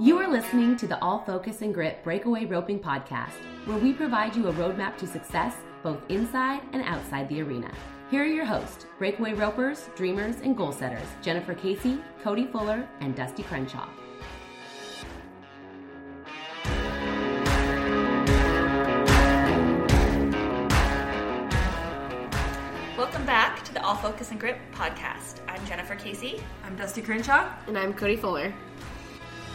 You are listening to the All Focus and Grit Breakaway Roping Podcast, where we provide you a roadmap to success both inside and outside the arena. Here are your hosts, breakaway ropers, dreamers, and goal setters Jennifer Casey, Coti Fuller, and Dusti Crenshaw. Focus and Grit podcast. I'm Jennifer Casey. I'm Dusti Crenshaw. And I'm Coti Fuller.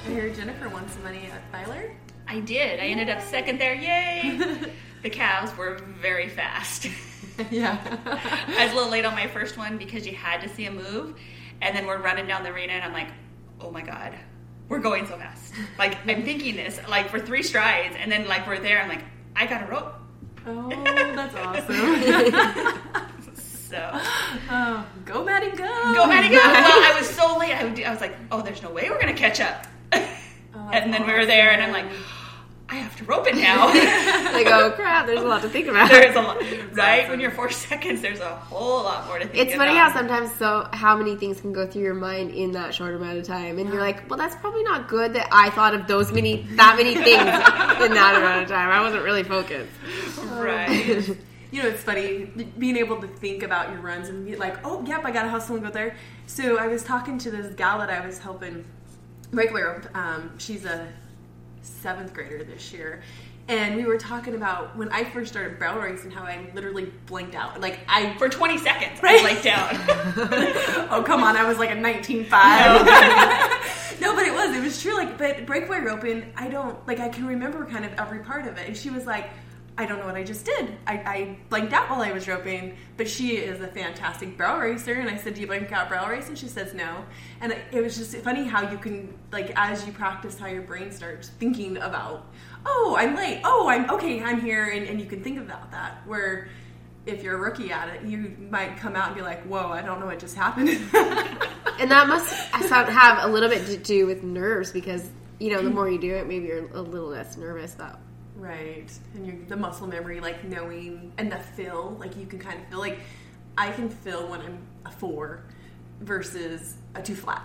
I heard Jennifer won some money at Filer. I did. I ended up second there. Yay! the calves were very fast. yeah. I was a little late on my first one because you had to see a move. And then we're running down the arena and I'm like, oh my God, we're going so fast. Like, I'm thinking this, like, for three strides. And then, like, we're there. I'm like, I got a rope. Oh, that's awesome. So. Oh, go Maddie, go. Go Maddie, go. well, I was so late. I, I was like, oh, there's no way we're going to catch up. Oh, and then we were there, and I'm like, I have to rope it now. like, oh crap, there's a lot to think about. There's a lot, right? When you're four seconds, there's a whole lot more to think about. It's about. funny how sometimes so how many things can go through your mind in that short amount of time, and you're like, well, that's probably not good that I thought of those many that many things in that amount of time. I wasn't really focused. Right. You know, it's funny being able to think about your runs and be like, oh, yep, I gotta hustle and go there. So I was talking to this gal that I was helping breakaway rope. Um, she's a seventh grader this year. And we were talking about when I first started barrel racing, how I literally blinked out. Like I For 20 seconds, Right. I laid down. oh come on, I was like a 19.5. no, but it was. It was true. Like, but breakaway roping, I don't like. I can remember kind of every part of it. And she was like, I don't know what I just did. I, I blanked out while I was roping. But she is a fantastic barrel racer. And I said, Do you blank out barrel And She says no. And it, was just funny how you can like as you practice, how your brain starts thinking about, oh, I'm late. Oh, I'm okay. I'm here, and, and you can think about that where if you're a rookie at it, you might come out and be like, "Whoa, I don't know what just happened." And that must have a little bit to do with nerves because you know the more you do it, maybe you're a little less nervous. That right, and your the muscle memory, like knowing, and the feel, like you can kind of feel like I can feel when I'm a four versus a two flat.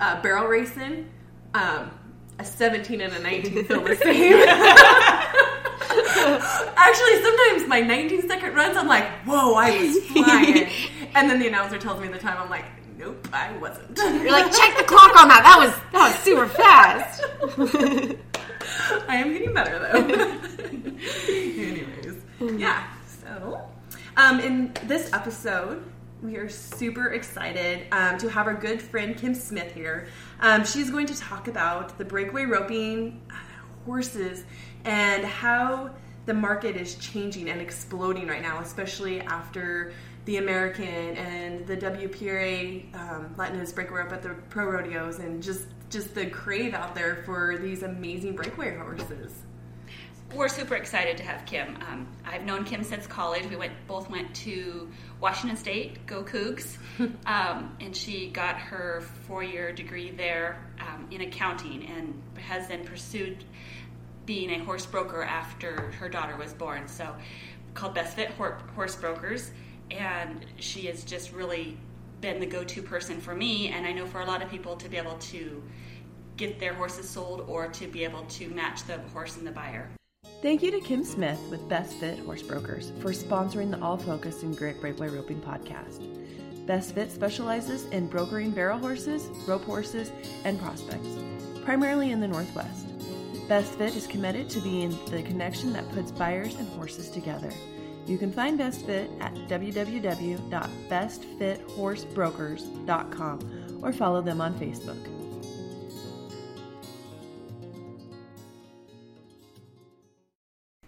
Uh, barrel racing, um, a 17 and a 19 feel the same. Actually, sometimes my 19 second runs, I'm like, whoa, I was flying. and then the announcer tells me the time, I'm like, nope, I wasn't. you're like, check the clock on that. That was that was super fast. I am getting better though. Anyways, yeah. So, um, in this episode, we are super excited um, to have our good friend Kim Smith here. Um, she's going to talk about the breakaway roping uh, horses and how the market is changing and exploding right now, especially after the American and the WPRA um, Latinos breakaway rope at the pro rodeos, and just just the crave out there for these amazing breakaway horses. We're super excited to have Kim. Um, I've known Kim since college. We went both went to Washington State, go Cougs, um, and she got her four-year degree there um, in accounting, and has then pursued being a horse broker after her daughter was born. So, called Best Fit Horse Brokers, and she is just really been the go-to person for me, and I know for a lot of people to be able to get their horses sold or to be able to match the horse and the buyer. Thank you to Kim Smith with Best Fit Horse Brokers for sponsoring the All Focus and Grit Breakaway Roping podcast. Best Fit specializes in brokering barrel horses, rope horses, and prospects, primarily in the Northwest. Best Fit is committed to being the connection that puts buyers and horses together. You can find Best Fit at www.bestfithorsebrokers.com or follow them on Facebook.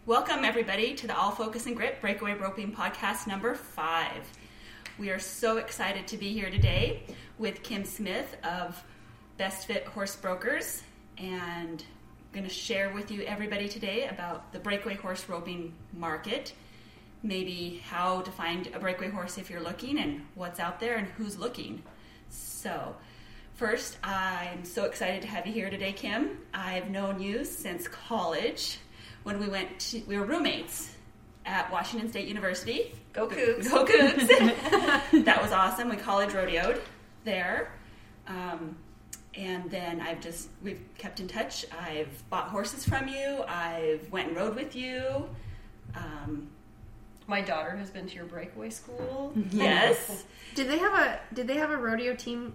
Welcome, everybody, to the All Focus and Grit Breakaway Roping Podcast number five. We are so excited to be here today with Kim Smith of Best Fit Horse Brokers and I'm going to share with you, everybody, today about the breakaway horse roping market, maybe how to find a breakaway horse if you're looking, and what's out there and who's looking. So, first, I'm so excited to have you here today, Kim. I've known you since college when we went to, we were roommates at Washington State University. Go Cougs. Go Cougs. that was awesome. We college rodeoed there. Um, and then I've just we've kept in touch. I've bought horses from you. I've went and rode with you. Um, My daughter has been to your breakaway school. yes, Did they have a Did they have a rodeo team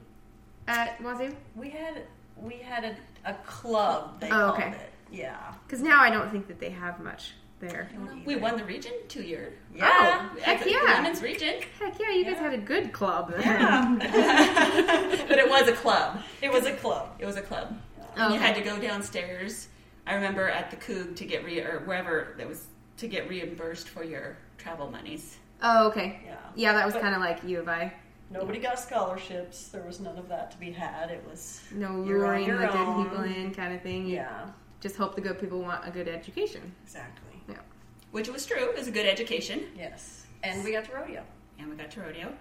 at Wazoo? We had we had a, a club. They Oh, called okay. it. Yeah. Because now I don't think that they have much there. we won the region two years. Yeah. Oh, heck the yeah. women's region, Heck yeah, you guys had a good club. Then But it was a club. It was a club. It was a club. Oh, And you had to go downstairs. I remember at the Coog to get re or wherever that was to get reimbursed for your travel monies. Oh, okay. Yeah. Yeah, that was kind of like U of I. Nobody got scholarships. There was none of that to be had. It was No luring the good own. people in kind of thing. You yeah, Just hope the good people want a good education. exactly. Yeah. Which was true. It was a good education. Yes, and we got to rodeo. And we got to rodeo.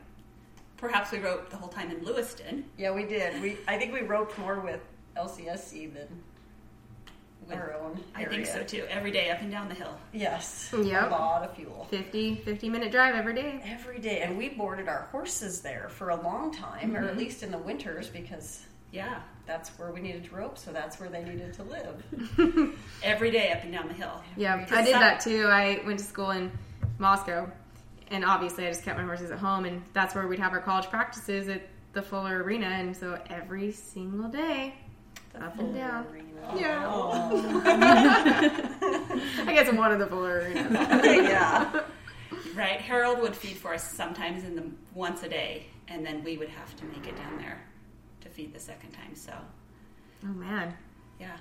Perhaps we wrote the whole time in Lewiston. Yeah, we did. We I think we roped more with LCSC than With- our own. I think so too. Every day up and down the hill. Yes. Yep. A lot of fuel. 50, 50 minute drive every day. Every day, and we boarded our horses there for a long time, or at mm-hmm. least in the winters, because Yeah. that's where we needed to rope, so that's where they needed to live. Every day up and down the hill. Yeah, I did that too. I went to school in Moscow, and obviously I just kept my horses at home, and that's where we'd have our college practices at the Fuller Arena, and so every single day, up and down. Yeah. I guess one of the Fuller Arenas. yeah. Right. Harold would feed for us sometimes in the once a day, and then we would have to make it down there to feed the second time. So Oh man. yeah,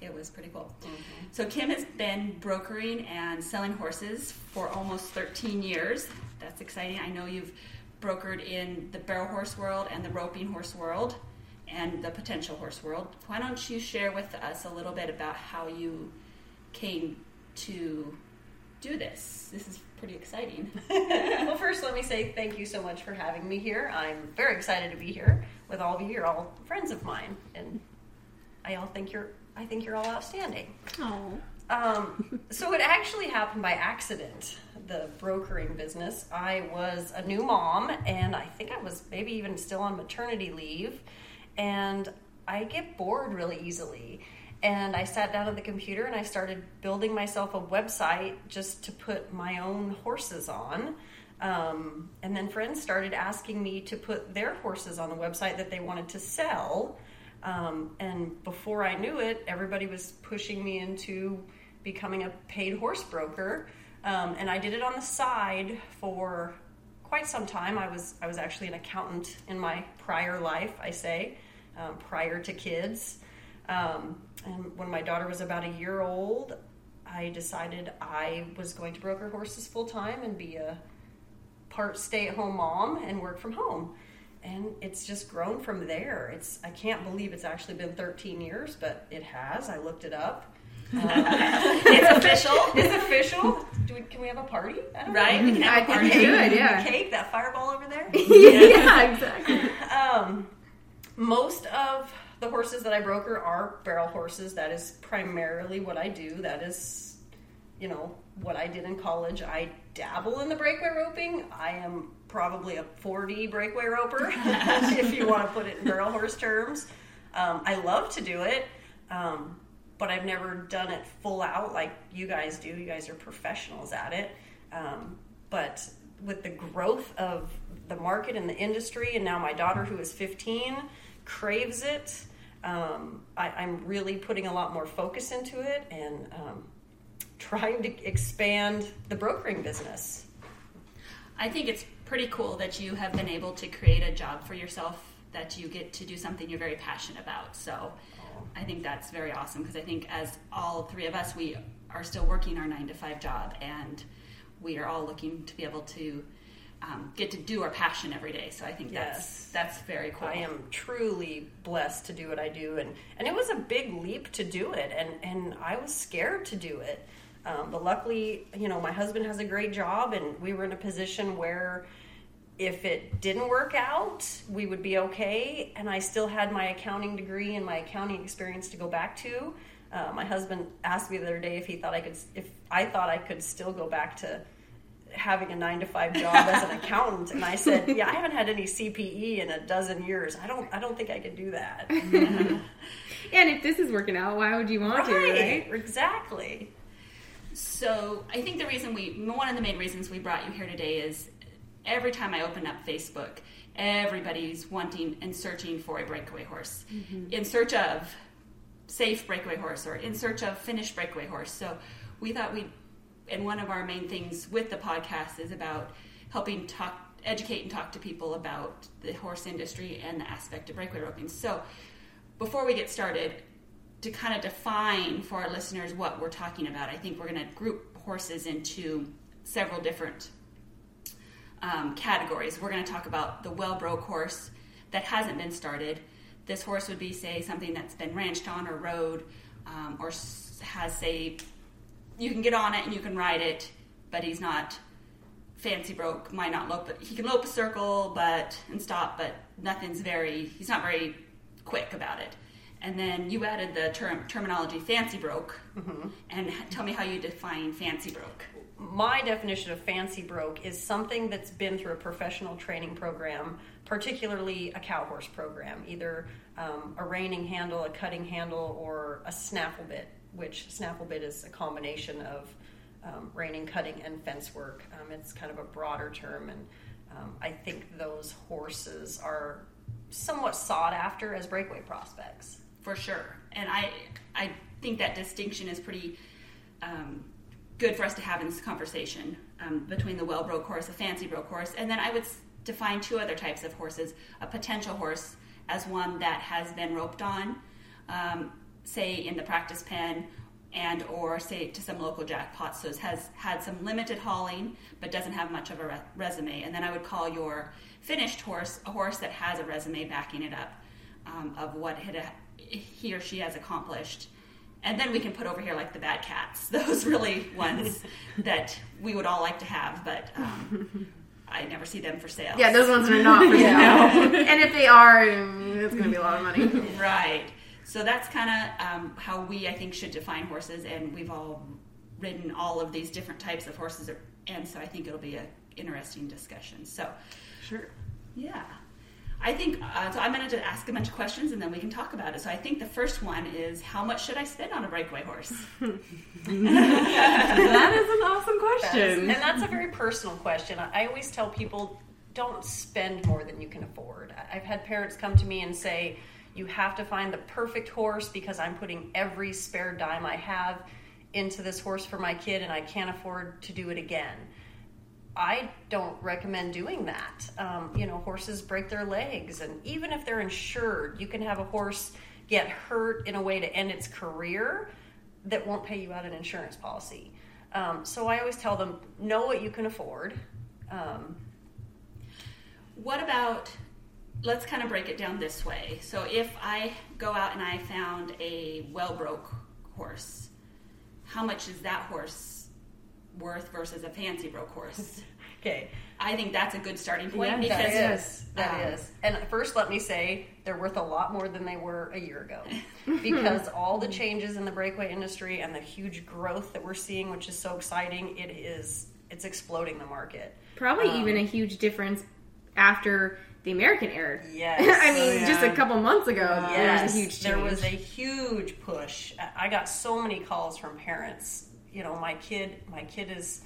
it was pretty cool. So Kim has been brokering and selling horses for almost 13 years. That's exciting. I know you've brokered in the barrel horse world and the roping horse world and the potential horse world. Why don't you share with us a little bit about how you came to do this? This is pretty exciting. well, first, let me say thank you so much for having me here. I'm very excited to be here with all of you. You're all friends of mine, and I all think you're. I think you're all outstanding. Oh. Um, so it actually happened by accident. The brokering business. I was a new mom, and I think I was maybe even still on maternity leave, and I get bored really easily. And I sat down at the computer and I started building myself a website just to put my own horses on. Um, and then friends started asking me to put their horses on the website that they wanted to sell. Um, and before I knew it, everybody was pushing me into becoming a paid horse broker. Um, and I did it on the side for quite some time. I was I was actually an accountant in my prior life. I say um, prior to kids. Um, and when my daughter was about a year old, I decided I was going to broker horses full time and be a part stay at home mom and work from home. And it's just grown from there. It's I can't believe it's actually been 13 years, but it has. I looked it up. it's official. It's official. Do we, can we have a party? I don't Right? know. We can have a I think party. we should, yeah. Cake, that fireball over there. yeah, exactly. Um, most of the horses that I broker are barrel horses. That is primarily what I do. That is, you know, what I did in college. I dabble in the breakaway roping. I am probably a 4D breakaway roper, if you want to put it in barrel horse terms. Um, I love to do it, um, but I've never done it full out like you guys do. You guys are professionals at it. Um, but with the growth of the market and the industry, and now my daughter, who is 15, craves it. Um, I, I'm really putting a lot more focus into it and um, trying to expand the brokering business. I think it's pretty cool that you have been able to create a job for yourself that you get to do something you're very passionate about. So I think that's very awesome because I think as all three of us, we are still working our nine to five job and we are all looking to be able to um, get to do our passion every day. So I think that's that's very cool. I am truly blessed to do what I do, and and it was a big leap to do it, and and I was scared to do it, um, but luckily, you know, my husband has a great job, and we were in a position where if it didn't work out, we would be okay, and I still had my accounting degree and my accounting experience to go back to. Uh, my husband asked me the other day if he thought I could, if I thought I could still go back to having a nine to five job as an accountant, and I said, "Yeah, I haven't had any CPE in a dozen years. I don't, I don't think I can do that." And if this is working out, why would you want to, right? Exactly. So I think the reason we, one of the main reasons we brought you here today is every time I open up Facebook, everybody's wanting and searching for a breakaway horse, mm-hmm. in search of safe breakaway horse or in search of finished breakaway horse. So we thought we, and one of our main things with the podcast is about helping talk, educate and talk to people about the horse industry and the aspect of breakaway roping. So before we get started, to kind of define for our listeners what we're talking about, I think we're going to group horses into several different um, categories. We're going to talk about the well broke horse that hasn't been started. This horse would be, say, something that's been ranched on or rode, um, or has, say, you can get on it and you can ride it, but he's not fancy broke, might not lope, but he can lope a circle, but and stop, but nothing's very. He's not very quick about it. And then you added the term terminology fancy broke, and tell me how you define fancy broke. my definition of fancy broke is something that's been through a professional training program, particularly a cow horse program, either um, a reining handle, a cutting handle, or a snaffle bit, which snaffle bit is a combination of um, cutting, and fence work. Um, it's kind of a broader term, and um, I think those horses are somewhat sought after as breakaway prospects. for sure. And I I think that distinction is pretty um, good for us to have in this conversation um, between the well broke horse, a fancy broke horse, and then I would define two other types of horses: a potential horse as one that has been roped on, um, say in the practice pen. And or say to some local jackpots, so it has had some limited hauling, but doesn't have much of a re- resume. And then I would call your finished horse a horse that has a resume backing it up um, of what had he or she has accomplished. And then we can put over here like the bad cats, those really ones that we would all like to have, but um, I never see them for sale. Yeah, those ones are not for sale. and if they are, it's going to be a lot of money. right. So that's kind of um, how we, I think, should define horses, and we've all ridden all of these different types of horses, and so I think it'll be an interesting discussion. So, Sure. yeah. I think uh, so. I'm going to ask a bunch of questions and then we can talk about it. So I think the first one is how much should I spend on a breakaway horse? that is an awesome That's- question. and that's a very personal question. I I always tell people don't spend more than you can afford. I've had parents come to me and say, You have to find the perfect horse because I'm putting every spare dime I have into this horse for my kid and I can't afford to do it again. I don't recommend doing that. Um, you know, horses break their legs, and even if they're insured, you can have a horse get hurt in a way to end its career that won't pay you out an insurance policy. Um, so I always tell them know what you can afford. Um, What about, let's kind of break it down this way. So if I go out and I found a well broke horse, how much is that horse worth versus a fancy broke horse? okay, I think that's a good starting point Yeah, because that is that um, is. And first, let me say they're worth a lot more than they were a year ago because all the changes in the breakaway industry and the huge growth that we're seeing, which is so exciting, it is it's exploding the market. Probably Um, even a huge difference after the American aired. Yes. I mean, Oh, just a couple months ago, there was a huge change. there was a huge push. I- I got so many calls from parents. You know, my kid, my kid is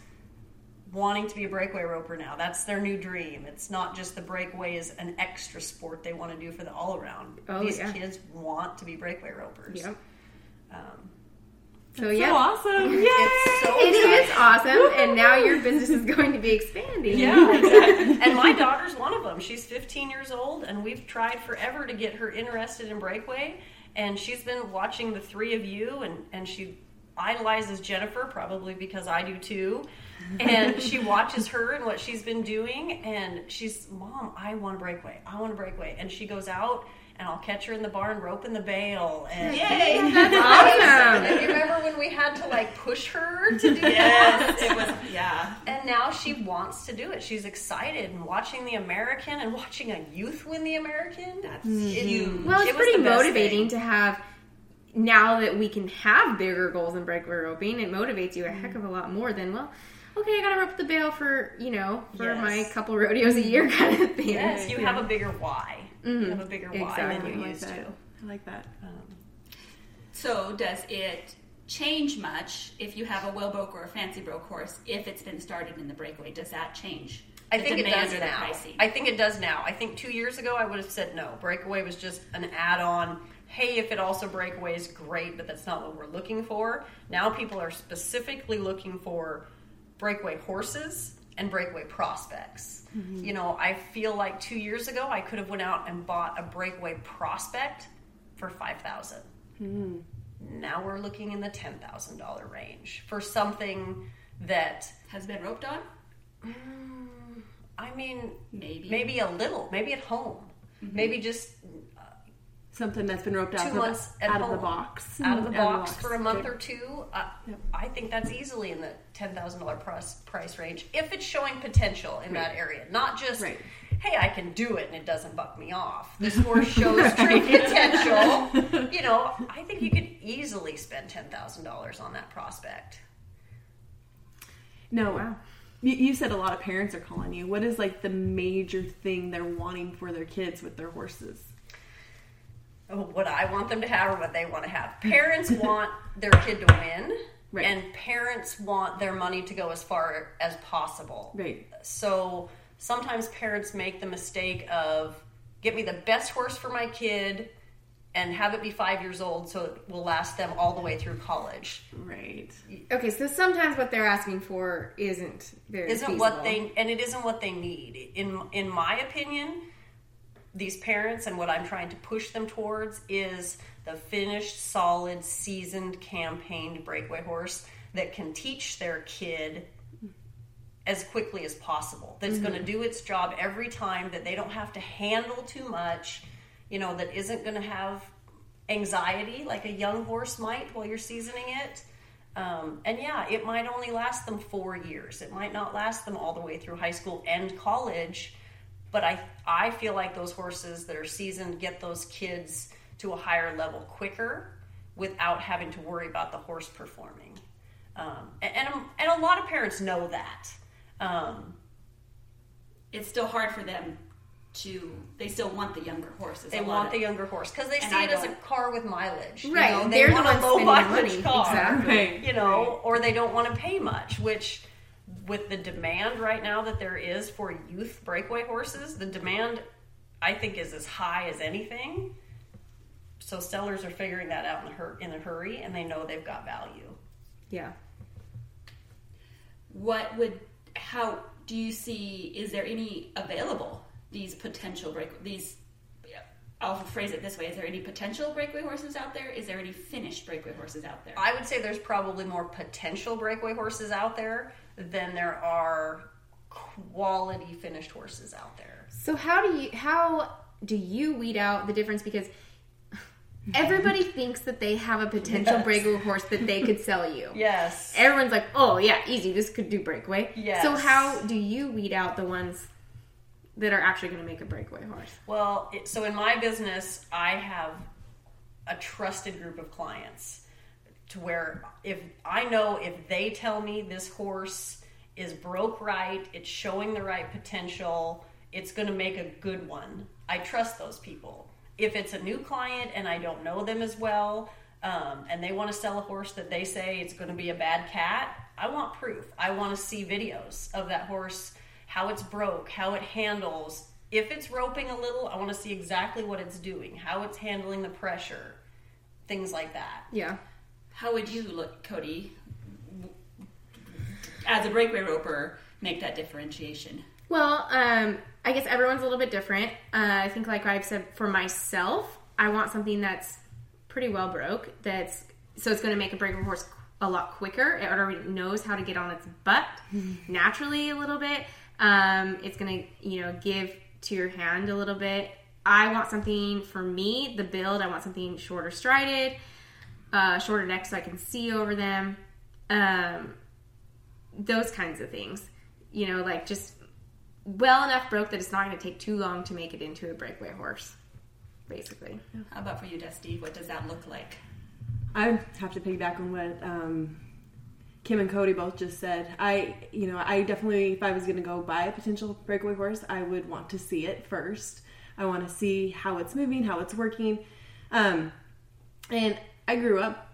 wanting to be a breakaway roper now. That's their new dream. It's not just the breakaway is an extra sport they want to do for the all around. Oh, These yeah. kids want to be breakaway ropers. Yep. Um, So So yeah, awesome. Yay! it's so it is exciting. awesome, and now your business is going to be expanding. Yeah, exactly. and my daughter's one of them. She's 15 years old, and we've tried forever to get her interested in breakaway. And she's been watching the three of you, and, and she idolizes Jennifer, probably because I do too. And she watches her and what she's been doing, and she's, Mom, I want a breakaway. I want a breakaway. And she goes out, and I'll catch her in the barn roping the bale. And Yay! That's awesome. And you remember when we had to like push her to do that? yes, it was, yeah. And now she wants to do it. She's excited and watching the American and watching a youth win the American. That's It- huge. Well, it's it pretty motivating thing. to have. Now that we can have bigger goals in breakaway roping, it motivates you a heck of a lot more than well. okay, I gotta rope the bale for you know for Yes. my couple rodeos a year kind of thing. Yes, you have a bigger why. Mm-hmm. You have a bigger why Exactly. than I you like used that. to. I like that. Um, so, does it change much if you have a well broke or a fancy broke horse if it's been started in the breakaway? Does that change? I think it does now. pricing? I think it does now. I think two years ago I would have said no. Breakaway was just an add-on. Hey, if it also breakaways, great, but that's not what we're looking for. Now people are specifically looking for breakaway horses and breakaway prospects. Mm-hmm. You know, I feel like two years ago I could have went out and bought a breakaway prospect for five thousand. Mm-hmm. Now we're looking in the ten thousand dollar range for something that Has been roped on? Mm, I mean, Maybe. maybe a little, maybe at home, mm-hmm. maybe just Something that's been roped out, two of the- months at out of the box. out of the Out box for a month or two. Uh, I think that's easily in the ten thousand dollar price price range if it's showing potential in that area, not just. Right. Hey, I can do it and it doesn't buck me off. This horse shows great potential. You know, I think you could easily spend ten thousand dollars on that prospect. No, Wow. You, you said a lot of parents are calling you. What is like the major thing they're wanting for their kids with their horses? What I want them to have or what they want to have. Parents want their kid to win, Right. and parents want their money to go as far as possible. Right. So sometimes parents make the mistake of get me the best horse for my kid and have it be five years old so it will last them all the way through college. Right. Okay, so sometimes what they're asking for isn't very Isn't feasible. what they and it isn't what they need. In in my opinion, these parents and what I'm trying to push them towards is the finished, solid, seasoned, campaigned breakaway horse that can teach their kid as quickly as possible. That's going to do its job every time. That they don't have to handle too much. You know, that isn't going to have anxiety like a young horse might while you're seasoning it. Um, and yeah, it might only last them four years. It might not last them all the way through high school and college. But I, I feel like those horses that are seasoned get those kids to a higher level quicker without having to worry about the horse performing. Um, and, and, and a lot of parents know that. Um, It's still hard for them to. They still want the younger horses. they want of- the younger horse because they see I it as a car with mileage. you Right, know? They they're the ones a low spending the mileage money. car. Exactly. Right. you know, or they don't want to pay much, which with the demand right now that there is for youth breakaway horses, the demand I think is as high as anything. So sellers are figuring that out in a, hur- in a hurry and they know they've got value. Yeah. What would? How do you see? Is there any available? These potential break. These. I'll phrase it this way: Is there any potential breakaway horses out there? Is there any finished breakaway horses out there? I would say there's probably more potential breakaway horses out there than there are quality finished horses out there. So how do you how do you weed out the difference because everybody thinks that they have a potential Yes. breakaway horse that they could sell you. Yes. Everyone's like, "Oh yeah, easy. This could do breakaway." Yes. So how do you weed out the ones that are actually going to make a breakaway horse? Well, it, so in my business, I have a trusted group of clients to where if I know if they tell me this horse is broke right, it's showing the right potential, it's going to make a good one. I trust those people. If it's a new client and I don't know them as well, um, and they want to sell a horse that they say it's going to be a bad cat, I want proof. I want to see videos of that horse, how it's broke, how it handles. If it's roping a little, I want to see exactly what it's doing, how it's handling the pressure, things like that. Yeah. How would you look, Coti, as a breakaway roper, make that differentiation? Well, um, I guess everyone's a little bit different. Uh, I think, like I've said, for myself, I want something that's pretty well broke. That's so it's going to make a breakaway horse a lot quicker. It already knows how to get on its butt naturally a little bit. Um, it's going to, you know, give to your hand a little bit. I want something for me, the build. I want something shorter strided, uh, shorter neck so I can see over them. Um, those kinds of things. You know, like just well enough broke that it's not going to take too long to make it into a breakaway horse, basically. How about for you, Dusti? What does that look like? I have to piggyback on what um, Kim and Coti both just said, I, you know, I definitely, if I was going to go buy a potential breakaway horse, I would want to see it first. I want to see how it's moving, how it's working. Um, and I grew up,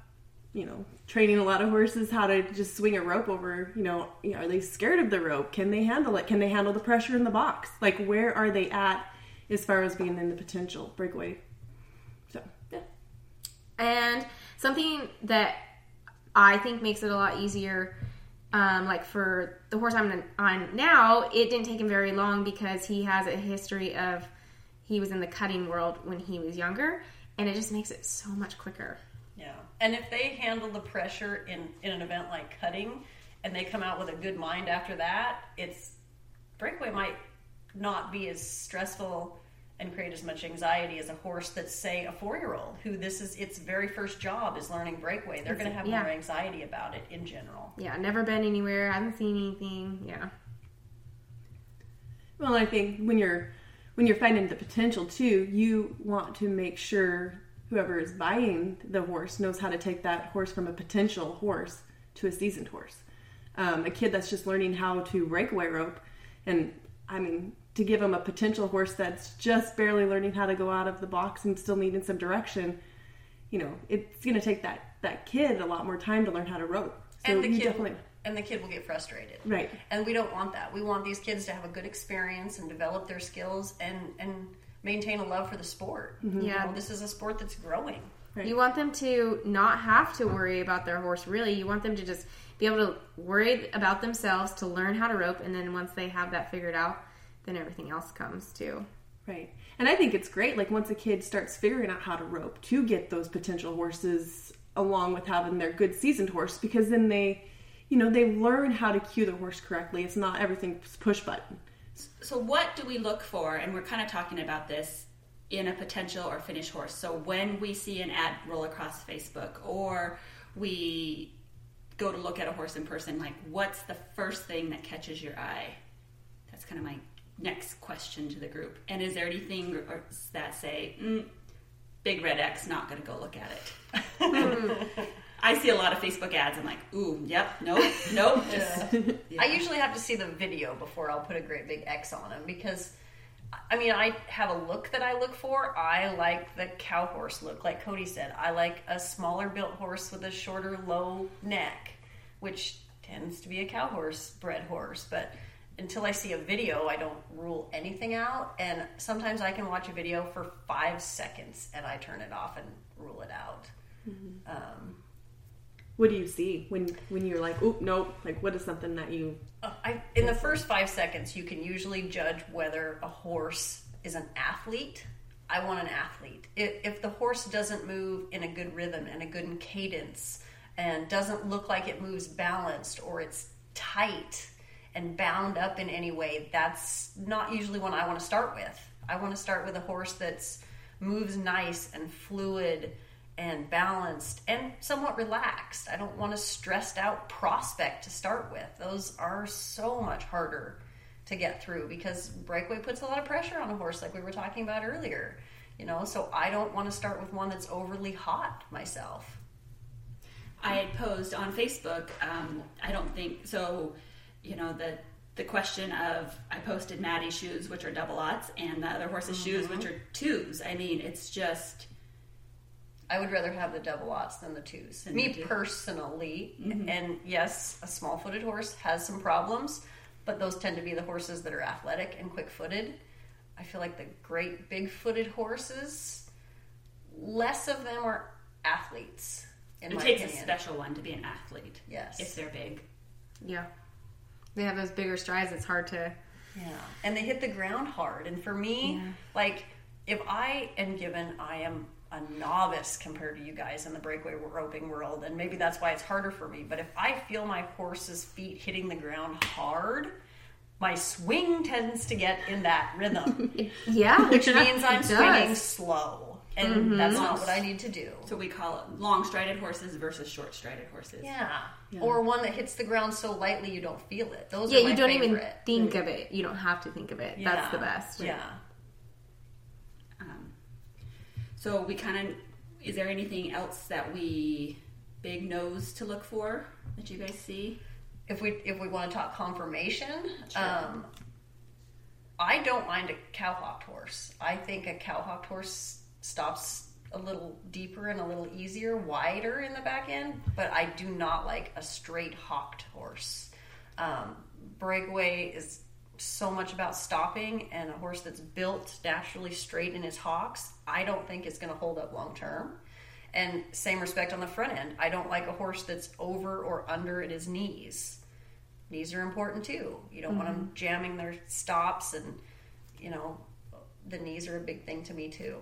you know, training a lot of horses how to just swing a rope over, you know, you know, are they scared of the rope? Can they handle it? Can they handle the pressure in the box? Like, where are they at as far as being in the potential breakaway? So, yeah. And something that I think makes it a lot easier. Um, like for the horse I'm on now, it didn't take him very long because he has a history of he was in the cutting world when he was younger, and it just makes it so much quicker. Yeah. And if they handle the pressure in, in an event like cutting and they come out with a good mind after that, it's breakaway might not be as stressful and create as much anxiety as a horse that's say a four year old who this is its very first job is learning breakaway. They're going to have yeah. more anxiety about it in general. Yeah, never been anywhere, haven't seen anything. Yeah. Well, I think when you're when you're finding the potential too, you want to make sure whoever is buying the horse knows how to take that horse from a potential horse to a seasoned horse. Um, a kid that's just learning how to breakaway rope, and I mean to give them a potential horse that's just barely learning how to go out of the box and still needing some direction, you know, it's going to take that that kid a lot more time to learn how to rope. So and the kid definitely and the kid will get frustrated. right. And we don't want that. We want these kids to have a good experience and develop their skills and and maintain a love for the sport. Mm-hmm. You Yeah. know, this is a sport that's growing. Right. You want them to not have to worry about their horse, really. You want them to just be able to worry about themselves, to learn how to rope, and then once they have that figured out, then everything else comes too. Right. And I think it's great, like once a kid starts figuring out how to rope, to get those potential horses along with having their good seasoned horse, because then they, you know, they learn how to cue the horse correctly. It's not everything's push button. So, what do we look for? And we're kind of talking about this in a potential or finished horse. So, when we see an ad roll across Facebook or we go to look at a horse in person, like what's the first thing that catches your eye? That's kind of my next question to the group. And is there anything that say, mm, big red X, not going to go look at it? I see a lot of Facebook ads. I'm like, ooh, yep, nope, nope. Just, I usually have to see the video before I'll put a great big X on them because, I mean, I have a look that I look for. I like the cow horse look, like Coti said. I like a smaller built horse with a shorter, low neck, which tends to be a cow horse bred horse. But until I see a video, I don't rule anything out. And sometimes I can watch a video for five seconds and I turn it off and rule it out. Um, What do you see when when you're like, oop, nope? Like, what is something that you? Uh, I, in the first five seconds, you can usually judge whether a horse is an athlete. I want an athlete. If, if the horse doesn't move in a good rhythm and a good cadence and doesn't look like it moves balanced or it's tight and bound up in any way, that's not usually one I want to start with. I want to start with a horse that's moves nice and fluid and balanced and somewhat relaxed. I don't want a stressed out prospect to start with. Those are so much harder to get through because breakaway puts a lot of pressure on a horse like we were talking about earlier. You know, so I don't want to start with one that's overly hot myself. I had posed on Facebook. Um, I don't think so. You know the the question of I posted Maddie's shoes, which are double aughts, and the other horse's shoes, which are twos. I mean, it's just I would rather have the double aughts than the twos. Than Me the two. personally, mm-hmm. and yes, a small footed horse has some problems, but those tend to be the horses that are athletic and quick footed. I feel like the great big footed horses, less of them are athletes, in it my takes a special one to be an athlete. Yes. if they're big. Yeah. They have those bigger strides. It's hard to. Yeah, and they hit the ground hard. And for me, like if I am given, I am a novice compared to you guys in the breakaway roping world, and maybe that's why it's harder for me. But if I feel my horse's feet hitting the ground hard, my swing tends to get in that rhythm, Yeah. which means I'm It swinging does. slow, and that's not what I need to do. So we call it long strided horses versus short strided horses. Yeah. or one that hits the ground so lightly you don't feel it. Those Yeah, are my you don't even favorite. think of it. You don't have to think of it. That's the best. Yeah. Um, so we kind of is there anything else that we big nose to look for? that you guys see? if we if we want to talk conformation, um, I don't mind a cowhocked horse. I think a cowhocked horse stops a little deeper and a little easier, wider in the back end. But I do not like a straight hocked horse. Um, breakaway is so much about stopping, and a horse that's built naturally straight in his hocks, I don't think is going to hold up long term. And same respect on the front end. I don't like a horse that's over or under at his knees. Knees are important too. You don't want them mm-hmm. jamming their stops, and you know, the knees are a big thing to me too.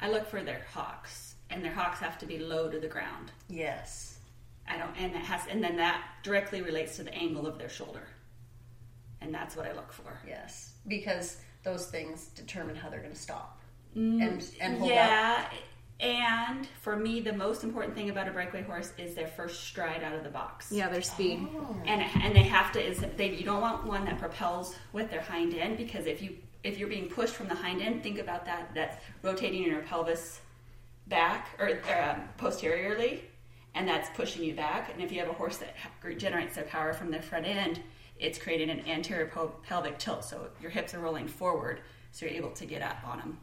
I look for their hocks, and their hocks have to be low to the ground. Yes. I don't, and it has, and then that directly relates to the angle of their shoulder, and that's what I look for. Yes. Because those things determine how they're going to stop and and hold up. yeah, and for me, the most important thing about a breakaway horse is their first stride out of the box. Yeah, their speed. and and they have to is they you don't want one that propels with their hind end because if you if you're being pushed from the hind end think about that that's rotating your pelvis back or, or um, posteriorly and that's pushing you back and if you have a horse that ha- generates their power from the front end it's creating an anterior pelvic tilt so your hips are rolling forward so you're able to get up on them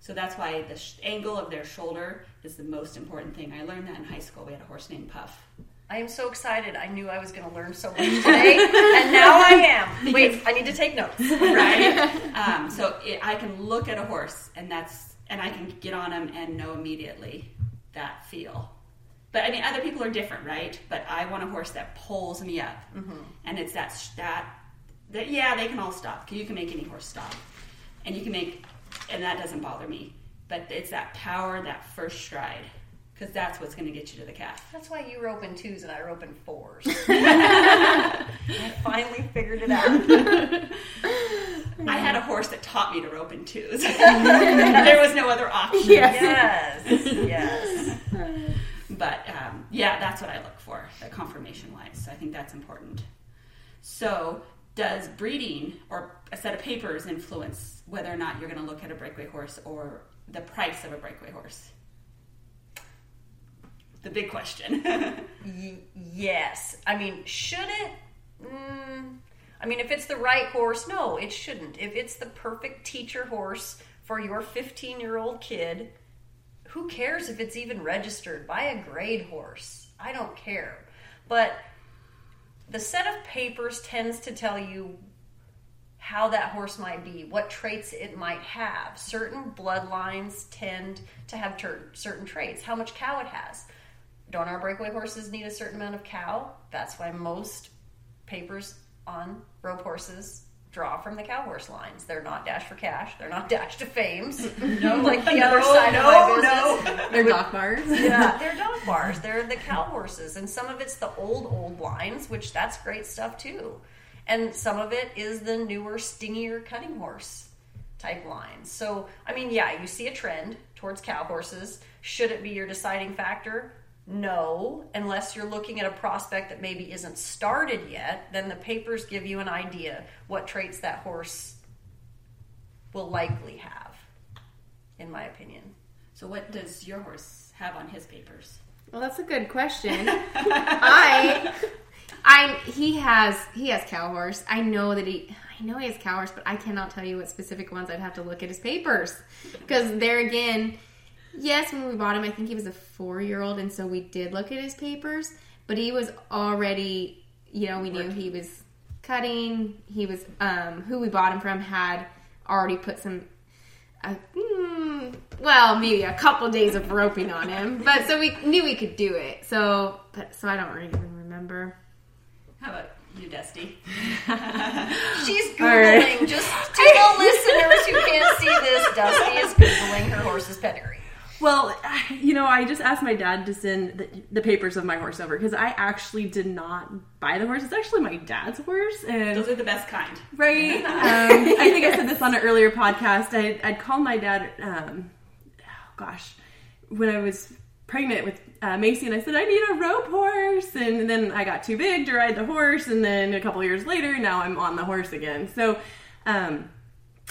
so that's why the sh- angle of their shoulder is the most important thing i learned that in high school we had a horse named puff I am so excited. I knew I was going to learn so much today, and now I am. Wait, I need to take notes. right? um, so it, I can look at a horse, and that's and I can get on him and know immediately that feel. But I mean, other people are different, right? But I want a horse that pulls me up, mm-hmm. and it's that that that yeah, they can all stop. You can make any horse stop, and you can make, and that doesn't bother me. But it's that power, that first stride, because that's what's going to get you to the calf. That's why you rope in twos and I rope in fours. I finally figured it out. I had a horse that taught me to rope in twos. there was no other option. Yes, yes. But um, yeah, that's what I look for, the confirmation wise. I think that's important. So, does breeding or a set of papers influence whether or not you're going to look at a breakaway horse or the price of a breakaway horse? The big question. Y- yes. I mean, should it? Mm, I mean, if it's the right horse, no, it shouldn't. If it's the perfect teacher horse for your 15 year old kid, who cares if it's even registered? Buy a grade horse. I don't care. But the set of papers tends to tell you how that horse might be, what traits it might have. Certain bloodlines tend to have ter- certain traits, how much cow it has. Don't our breakaway horses need a certain amount of cow? That's why most papers on rope horses draw from the cow horse lines. They're not dash for cash. They're not Dash Ta Fames. No, like the other side of my business. No. They're Doc Bars. Yeah, they're Doc Bars. They're the cow horses, and some of it's the old old lines, which that's great stuff too. And some of it is the newer, stingier cutting horse type lines. So, I mean, yeah, you see a trend towards cow horses. Should it be your deciding factor? No, unless you're looking at a prospect that maybe isn't started yet, then the papers give you an idea what traits that horse will likely have, in my opinion. so, what does your horse have on his papers? Well, that's a good question. I, I, he has he has cow horse. I know that he, I know he has cow horse, but I cannot tell you what specific ones. I'd have to look at his papers because there again, yes, when we bought him, I think he was a four year old, and so we did look at his papers. But he was already, you know, we knew he was cutting. He was um, who we bought him from had already put some uh, mm, well, maybe a couple days of roping on him, but so we knew we could do it. So, but so I don't really even remember. How about you, Dusti? She's Googling, just to the listeners who can't see this, Dusti is Googling her horse's pedigree. Well, you know, I just asked my dad to send the, the papers of my horse over because I actually did not buy the horse. It's actually my dad's horse, and Those are the best kind. right. Um, I think I said this on an earlier podcast. I I'd called my dad. Um, oh gosh, when I was pregnant with uh, Macy, and I said I need a rope horse, and then I got too big to ride the horse, and then a couple years later, now I'm on the horse again. So, um,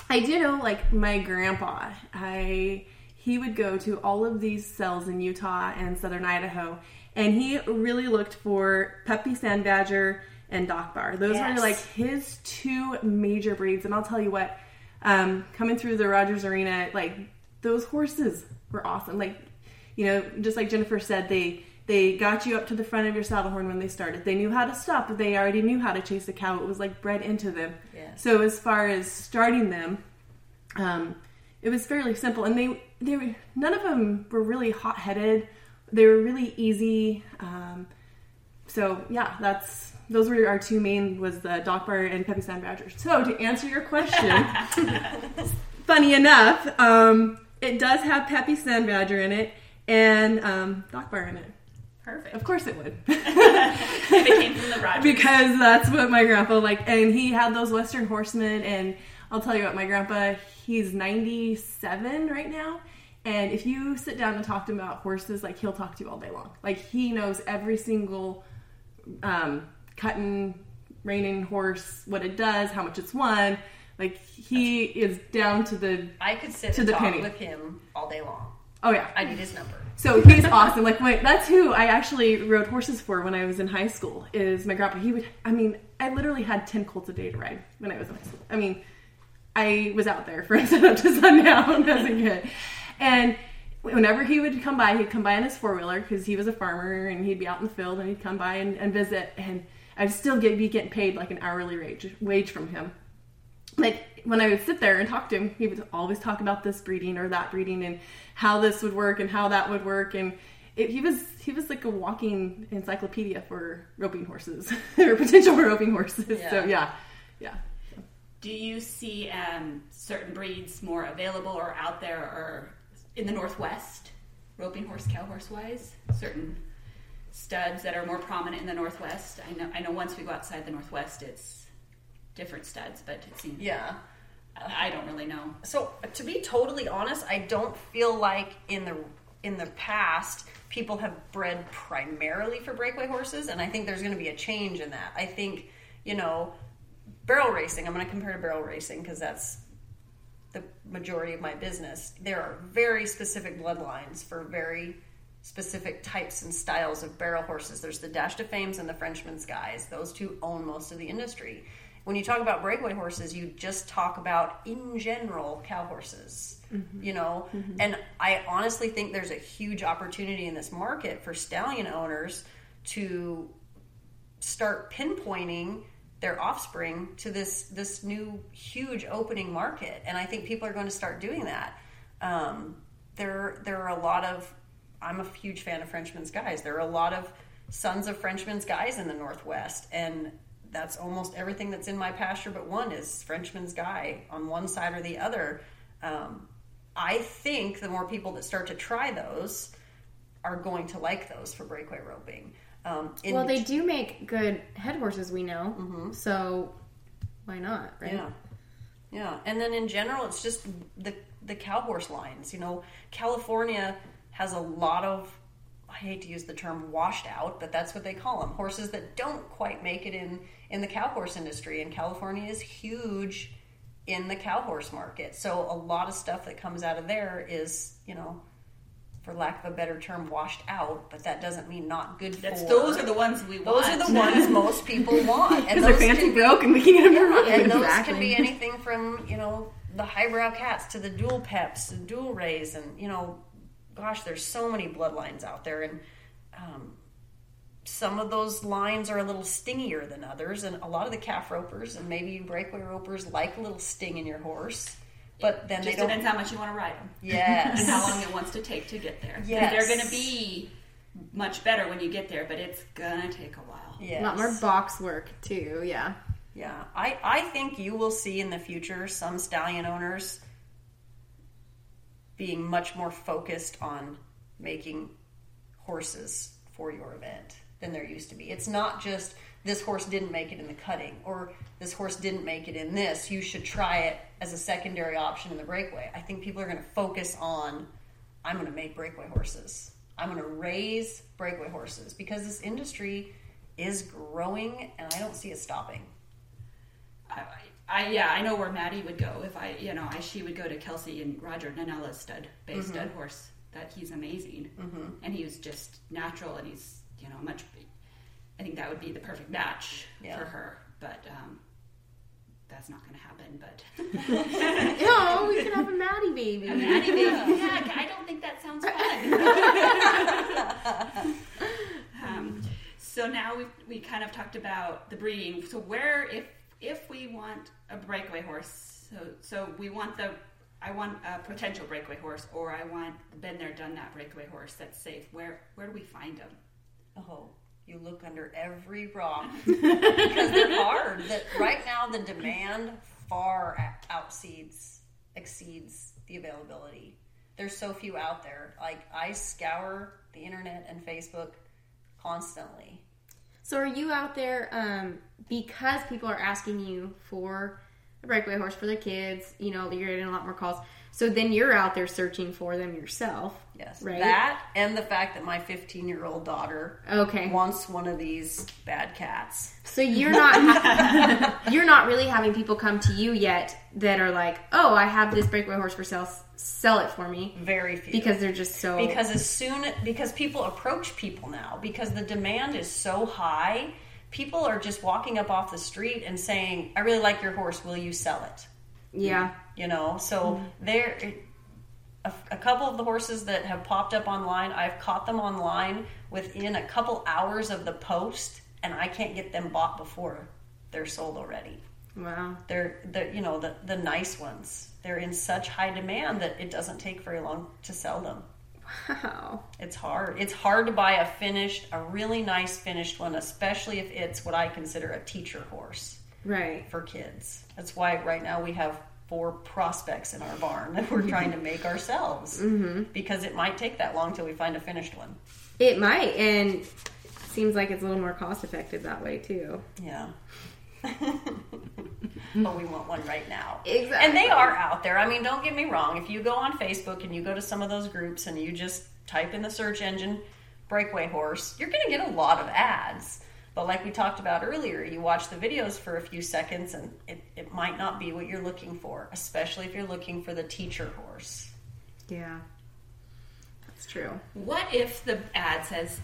I do know, like my grandpa, I he would go to all of these cells in Utah and southern Idaho, and he really looked for Peppy San Badger and Doc Bar. Those Yes. were like his two major breeds, and I'll tell you what, um, coming through the Rogers Arena, like those horses were awesome. Like, you know, just like Jennifer said, they they got you up to the front of your saddle horn when they started. They knew how to stop, but they already knew how to chase a cow. It was like bred into them. Yes. So as far as starting them, um, it was fairly simple, and they they were, none of them were really hot headed. They were really easy. Um, so yeah, that's those were our two main was the Doc Bar and Peppy San Badgers. So to answer your question, funny enough, um, it does have Peppy San Badger in it and um, Doc Bar in it. Perfect. Of course it would. It came from the Rogers. because that's what my grandpa like and he had those western horsemen and i'll tell you what my grandpa he's 97 right now and if you sit down and talk to him about horses like he'll talk to you all day long like he knows every single um, cutting reining horse what it does how much it's won like he is down to the I could sit To and the talk penny. with him all day long. oh yeah I need his number. So he's awesome. Like my, that's who I actually rode horses for when I was in high school. Is my grandpa? He would. I mean, I literally had ten colts a day to ride when I was in high school. I mean, I was out there from sun up to sundown as a kid, and whenever he would come by, he'd come by on his four wheeler because he was a farmer and he'd be out in the field and he'd come by and, and visit, and I'd still get be getting paid like an hourly wage wage from him like when I would sit there and talk to him, he would always talk about this breeding or that breeding and how this would work and how that would work. And it, he was he was like a walking encyclopedia for roping horses or potential for roping horses. So Yeah. yeah, yeah. Do you see um, certain breeds more available or out there or in the Northwest, roping horse, cow horse wise? Certain studs that are more prominent in the Northwest. I know. I know. Once we go outside the Northwest, it's different studs, but it seems. Yeah. I I don't really know. So to be totally honest, I don't feel like in the in the past people have bred primarily for breakaway horses, and I think there's going to be a change in that. I think you know barrel racing. I'm going to compare to barrel racing because that's the majority of my business. There are very specific bloodlines for very specific types and styles of barrel horses. There's the Dash Ta Fames and the Frenchman's Guys. Those two own most of the industry. When you talk about breakaway horses, you just talk about in general cow horses. Mm-hmm. You know, mm-hmm. and I honestly think there's a huge opportunity in this market for stallion owners to start pinpointing their offspring to this this new huge opening market. And i think people are going to start doing that. Um, there there are a lot of i'm a huge fan of frenchman's guys. There are a lot of sons of frenchman's guys in the northwest and that's almost everything that's in my pasture but one is frenchman's guy on one side or the other. Um, i think the more people that start to try those are going to like those for breakaway roping um, in- Well, they do make good head horses, we know. So why not, right? Yeah. Yeah. And then in general, it's just the the cow horse lines. You know, California has a lot of I hate to use the term washed out, but that's what they call them. Horses that don't quite make it in in the cow horse industry. And California is huge in the cow horse market. So a lot of stuff that comes out of there is, you know, for lack of a better term, washed out, but that doesn't mean not good That's for those are the ones we want. those want. are the ones most people want. And Because they're those fancy can be- broke and we can get them to and run. those Exactly. can be anything from you know the High Brow Cats to the dual peps and Dual Reys and you know gosh there's so many bloodlines out there and um, some of those lines are a little stingier than others and a lot of the calf ropers and maybe breakaway ropers like a little sting in your horse but then Just they don't depends how much you want to ride them. yes and how long it wants to take to get there. Yes. They're going to be much better when you get there, but it's going to take a while. yes. A lot more box work too. Yeah. Yeah, I, I think you will see in the future some stallion owners being much more focused on making horses for your event than there used to be. It's not just this horse didn't make it in the cutting or this horse didn't make it in this. You should try it as a secondary option in the breakaway. I think people are going to focus on I'm going to make breakaway horses. I'm going to raise breakaway horses because this industry is growing and I don't see it stopping. I, I yeah, I know where Maddie would go if I, you know, I, she would go to Kelsey and Roger Nanella's stud, base mm-hmm. stud horse that he's amazing, mm-hmm. and he was just natural, and he's you know much. I think that would be the perfect match Yeah. for her, but um, that's not going to happen. But No, we could have a Maddie baby. A Maddie, baby, yeah, I don't think that sounds fun. um, so now we we kind of talked about the breeding. So where if if we want a breakaway horse, so so we want the I want a potential breakaway horse, or I want the been there, done that breakaway horse that's safe. Where where do we find them? Oh, you look under every rock because they're hard. That right now the demand far outseeds exceeds the availability. There's so few out there. Like I scour the internet and Facebook constantly. So are you out there um, because people are asking you for a breakaway horse for their kids? You know, you're getting a lot more calls. So then you're out there searching for them yourself. Yes, Right. that and the fact that my 15 year old daughter Okay. wants one of these bad cats. So you're not you're not really having people come to you yet that are like, "Oh, I have this breakaway horse for sale. Sell it for me." Very few Because they're just so because as soon because people approach people now because the demand is so high people are just walking up off the street and saying i really like your horse will you sell it yeah. you know so mm-hmm. there it- a, a couple of the horses that have popped up online i've caught them online within a couple hours of the post and i can't get them bought before they're sold already Wow. they're, they're you know the, the nice ones they're in such high demand that it doesn't take very long to sell them Wow. it's hard. It's hard to buy a finished, a really nice finished one, especially if it's what I consider a teacher horse Right. for kids. That's why right now we have four prospects in our barn that we're trying to make ourselves mm-hmm. because it might take that long till we find a finished one. It might and seems like it's a little more cost effective that way too. Yeah. but we want one right now. Exactly. And they are out there. I mean, don't get me wrong. If you go on Facebook and you go to some of those groups and you just type in the search engine breakaway horse, you're going to get a lot of ads. But like we talked about earlier, you watch the videos for a few seconds and it, it might not be what you're looking for, especially if you're looking for the teacher horse. Yeah. That's true. What if the ad says,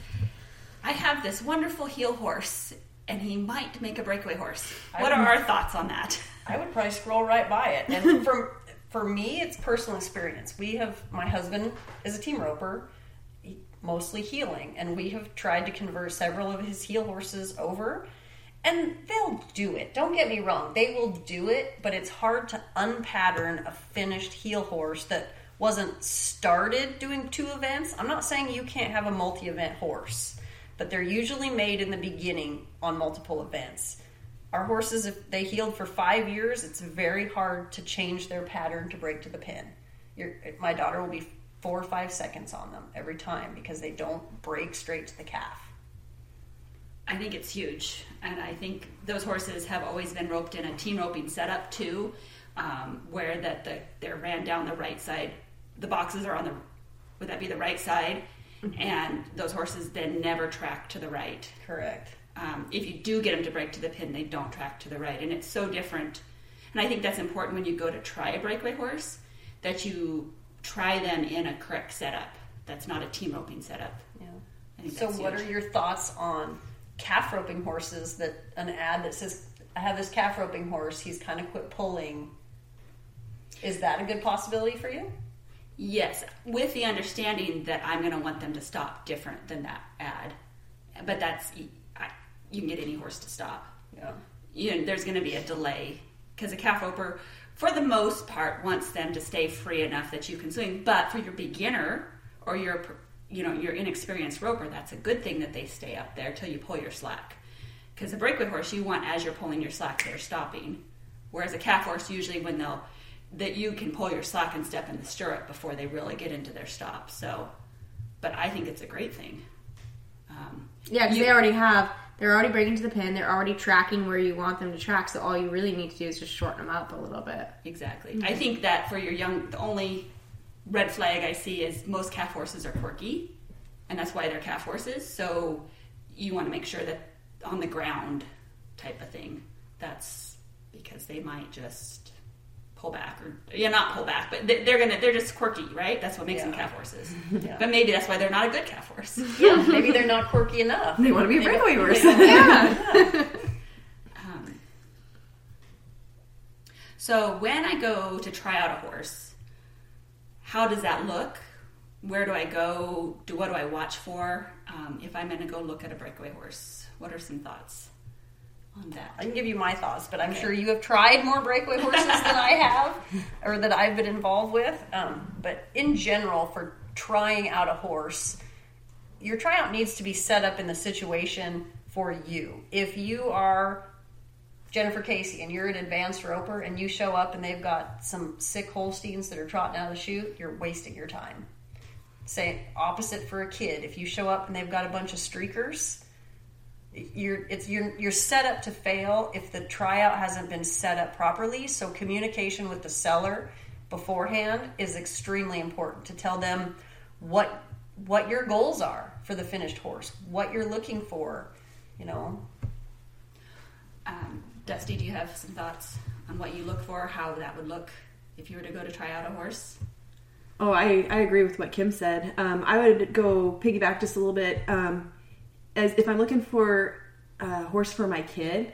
"I have this wonderful heel horse, and he might make a breakaway horse"? What are our thoughts on that? I would probably scroll right by it. And for for me, it's personal experience. We have my husband is a team roper, he- mostly healing, and we have tried to convert several of his heel horses over. And they'll do it. Don't get me wrong; they will do it. But it's hard to unpattern a finished heel horse that wasn't started doing two events. I'm not saying you can't have a multi-event horse, but they're usually made in the beginning on multiple events our horses if they healed for five years it's very hard to change their pattern to break to the pin Your, my daughter will be four or five seconds on them every time because they don't break straight to the calf I think it's huge, and I think those horses have always been roped in a team roping setup too, um, where that the they're ran down the right side. The boxes are on the would that be the right side, and those horses then never track to the right. correct um, if you do get them to break to the pin, they don't track to the right, and it's so different. And I think that's important when you go to try a breakaway horse that you try them in a correct setup. That's not a team roping setup. yeah I think so that's what huge. are your thoughts on calf roping horses that an ad that says i have this calf roping horse he's kind of quit pulling is that a good possibility for you Yes, with the understanding that I'm going to want them to stop different than that ad, but that's I, you can get any horse to stop. yeah you know, there's going to be a delay because a calf roper, for the most part, wants them to stay free enough that you can swing. But for your beginner or your, you know, your inexperienced roper, that's a good thing that they stay up there till you pull your slack. Because a breakaway horse, you want as you're pulling your slack, they're stopping. Whereas a calf horse, usually when they'll that you can pull your slack and step in the stirrup before they really get into their stop. So, but I think it's a great thing. Um, Yeah, because they already have. They're already breaking to the pin. They're already tracking where you want them to track. So all you really need to do is just shorten them up a little bit. Exactly. I think that for your young, the only red flag I see is most calf horses are quirky, and that's why they're calf horses. So you want to make sure that on the ground type of thing, that's because they might just pull back or yeah, not pull back, but they- they're gonna they're just quirky, right? That's what makes them calf horses. Yeah. But maybe that's why they're not a good calf horse. Yeah, maybe they're not quirky enough. They want to be a breakaway horse. Um, so when I go to try out a horse, how does that look? Where do I go? Do what do I watch for? Um, if I'm going to go look at a breakaway horse, what are some thoughts on I can give you my thoughts, but I'm Okay. sure you have tried more breakaway horses than I have, or that I've been involved with. Um, but in general, for trying out a horse, your tryout needs to be set up in the situation for you. If you are Jennifer Casey and you're an advanced roper and you show up and they've got some sick Holsteins that are trotting out of the chute, you're wasting your time. Say opposite for a kid. If you show up and they've got a bunch of streakers, you're it's you're you're set up to fail if the tryout hasn't been set up properly. So communication with the seller beforehand is extremely important to tell them what what your goals are for the finished horse, what you're looking for, you know. Um, Dusti, do you have some thoughts on what you look for, how that would look if you were to go to try out a horse? Oh, I, I agree with what Kim said. Um, I would go piggyback just a little bit. Um, as if I'm looking for a horse for my kid,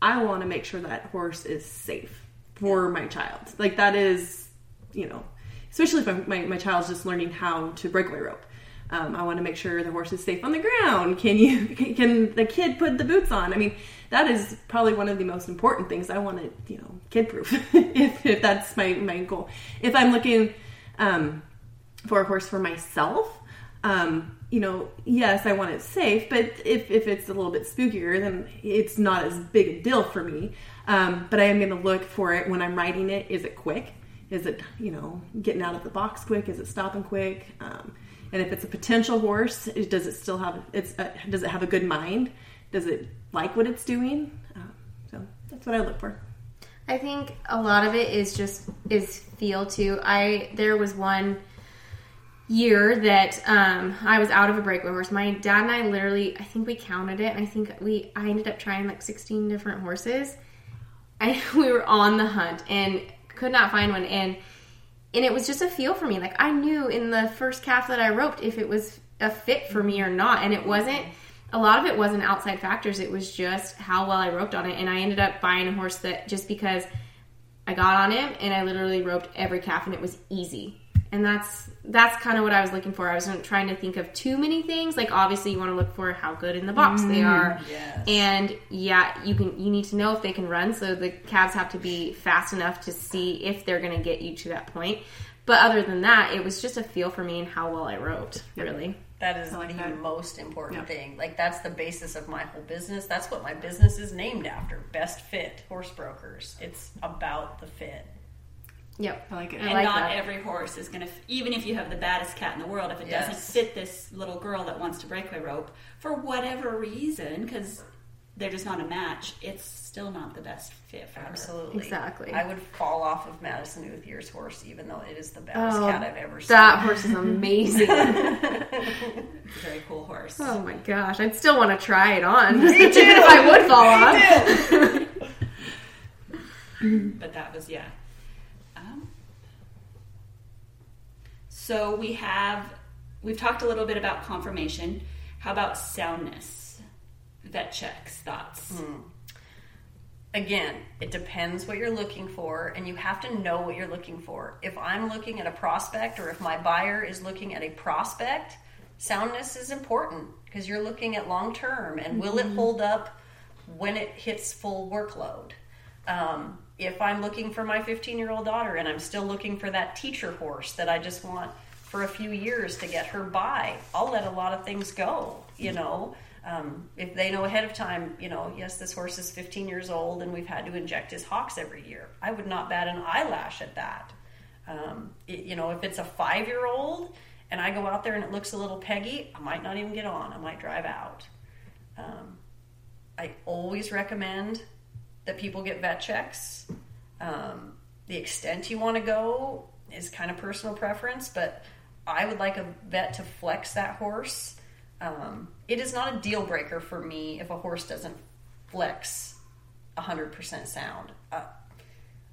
I want to make sure that horse is safe for my child. Like that is, you know, especially if I'm, my my child's just learning how to breakaway rope. Um, I want to make sure the horse is safe on the ground. Can you can the kid put the boots on? I mean, that is probably one of the most important things. I want it, you know, kid proof. if, if that's my my goal. If I'm looking um, for a horse for myself, um, you know, yes, I want it safe, but if, if it's a little bit spookier, then it's not as big a deal for me. Um, but I am going to look for it when I'm riding it. Is it quick? Is it, you know, getting out of the box quick? Is it stopping quick? Um, and if it's a potential horse, does it still have, it's, uh, does it have a good mind? Does it like what it's doing? Um, so that's what I look for. I think a lot of it is just is feel too. I there was one year that um, I was out of a breakaway horse. My dad and I literally, I think we counted it, and I think we I ended up trying like sixteen different horses. I we were on the hunt and could not find one, and and it was just a feel for me. Like I knew in the first calf that I roped if it was a fit for me or not, and it wasn't. A lot of it wasn't outside factors. It was just how well I roped on it, and I ended up buying a horse that just because I got on him and I literally roped every calf, and it was easy. And that's that's kind of what I was looking for. I wasn't trying to think of too many things. Like obviously, you want to look for how good in the box they mm, are, yes. and yeah, you can you need to know if they can run. So the calves have to be fast enough to see if they're going to get you to that point. But other than that, it was just a feel for me and how well I roped. Really, That is like the that. most important Yeah. thing. Like that's the basis of my whole business. That's what my business is named after. Best Fit Horse Brokers. It's about the fit. Yep, I like it. And like not that. every horse is going to, even if you have the baddest cat in the world, if it doesn't fit this little girl that wants to break breakaway rope for whatever reason, because they're just not a match, it's still not the best fit for her. Absolutely. Exactly. I would fall off of Madison Outhier's horse, even though it is the baddest Oh, cat I've ever seen. that horse is amazing. It's a very cool horse. Oh my gosh, I'd still want to try it on. Me too. if I would fall off. but that was yeah. Um, so we have we've talked a little bit about confirmation. How about soundness? Vet checks thoughts. Again, it depends what you're looking for, and you have to know what you're looking for. If I'm looking at a prospect, or if my buyer is looking at a prospect, soundness is important because you're looking at long term and will it hold up when it hits full workload. Um, if I'm looking for my 15 year old daughter and I'm still looking for that teacher horse that I just want for a few years to get her by, I'll let a lot of things go, you know. Um, if they know ahead of time, you know, yes, this horse is 15 years old and we've had to inject his hocks every year, I would not bat an eyelash at that. Um, it- you know, if it's a five year old and I go out there and it looks a little peggy, I might not even get on. I might drive out. Um, I always recommend that people get vet checks. Um, the extent you want to go is kind of personal preference, but I would like a vet to flex that horse. Um, it is not a deal breaker for me if a horse doesn't flex 100% sound. Uh,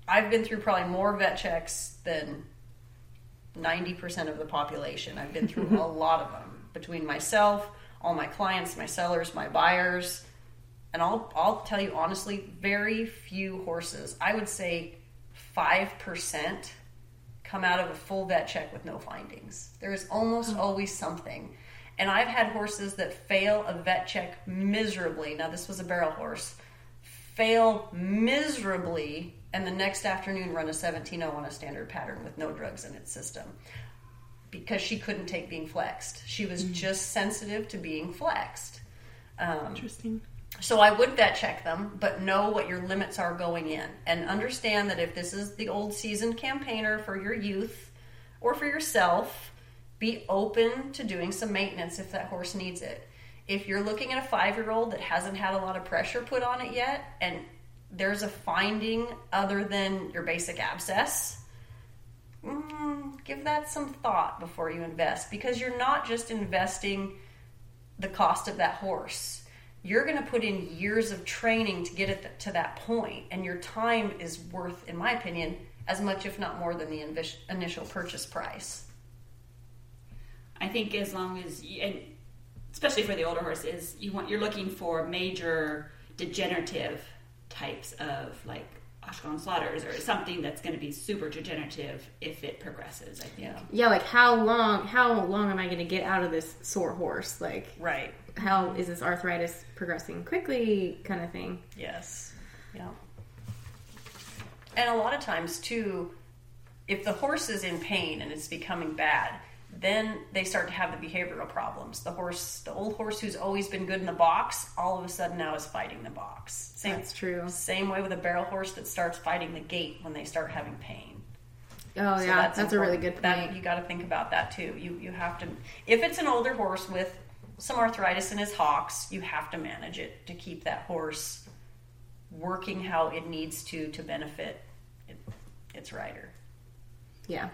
I've been through probably more vet checks than 90% of the population. I've been through a lot of them between myself, all my clients, my sellers, my buyers. And I'll, I'll tell you honestly, very few horses, I would say 5% come out of a full vet check with no findings. There is almost always something. And I've had horses that fail a vet check miserably. Now, this was a barrel horse. Fail miserably, and the next afternoon run a 17 0 on a standard pattern with no drugs in its system because she couldn't take being flexed. She was just sensitive to being flexed. Um, Interesting. So I would vet check them, but know what your limits are going in. And understand that if this is the old seasoned campaigner for your youth or for yourself, be open to doing some maintenance if that horse needs it. If you're looking at a five year old that hasn't had a lot of pressure put on it yet, and there's a finding other than your basic abscess, mm, give that some thought before you invest because you're not just investing the cost of that horse. You're going to put in years of training to get it to that point, and your time is worth, in my opinion, as much, if not more, than the invis- initial purchase price. I think as long as, you, and especially for the older horses, you want you're looking for major degenerative types of like Ashkelon slaughters or something that's going to be super degenerative if it progresses. I think. Yeah. Yeah, like how long? How long am I going to get out of this sore horse? Like, Right. How is this arthritis progressing quickly? Kind of thing. Yes. Yeah. And a lot of times, too, if the horse is in pain and it's becoming bad, then they start to have the behavioral problems. The horse, the old horse who's always been good in the box, all of a sudden now is fighting the box. Same, That's true. Same way with a barrel horse that starts fighting the gate when they start having pain. Oh So yeah, that's, a really good point. That, you got to think about that too. You you have to if it's an older horse with some arthritis in his hocks, you have to manage it to keep that horse working how it needs to to benefit its rider. yeah.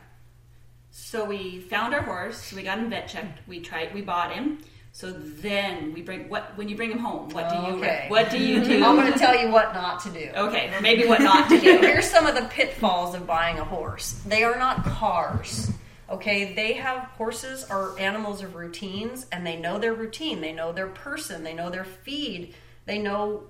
So we found our horse. We got him vet checked. We tried. We bought him. So then we bring what when you bring him home. What do you Okay. what do you do? I'm going to tell you what not to do. Okay, maybe what not to do. Here's some of the pitfalls of buying a horse. They are not cars. Okay, they have horses are animals of routines and they know their routine. They know their person, they know their feed, they know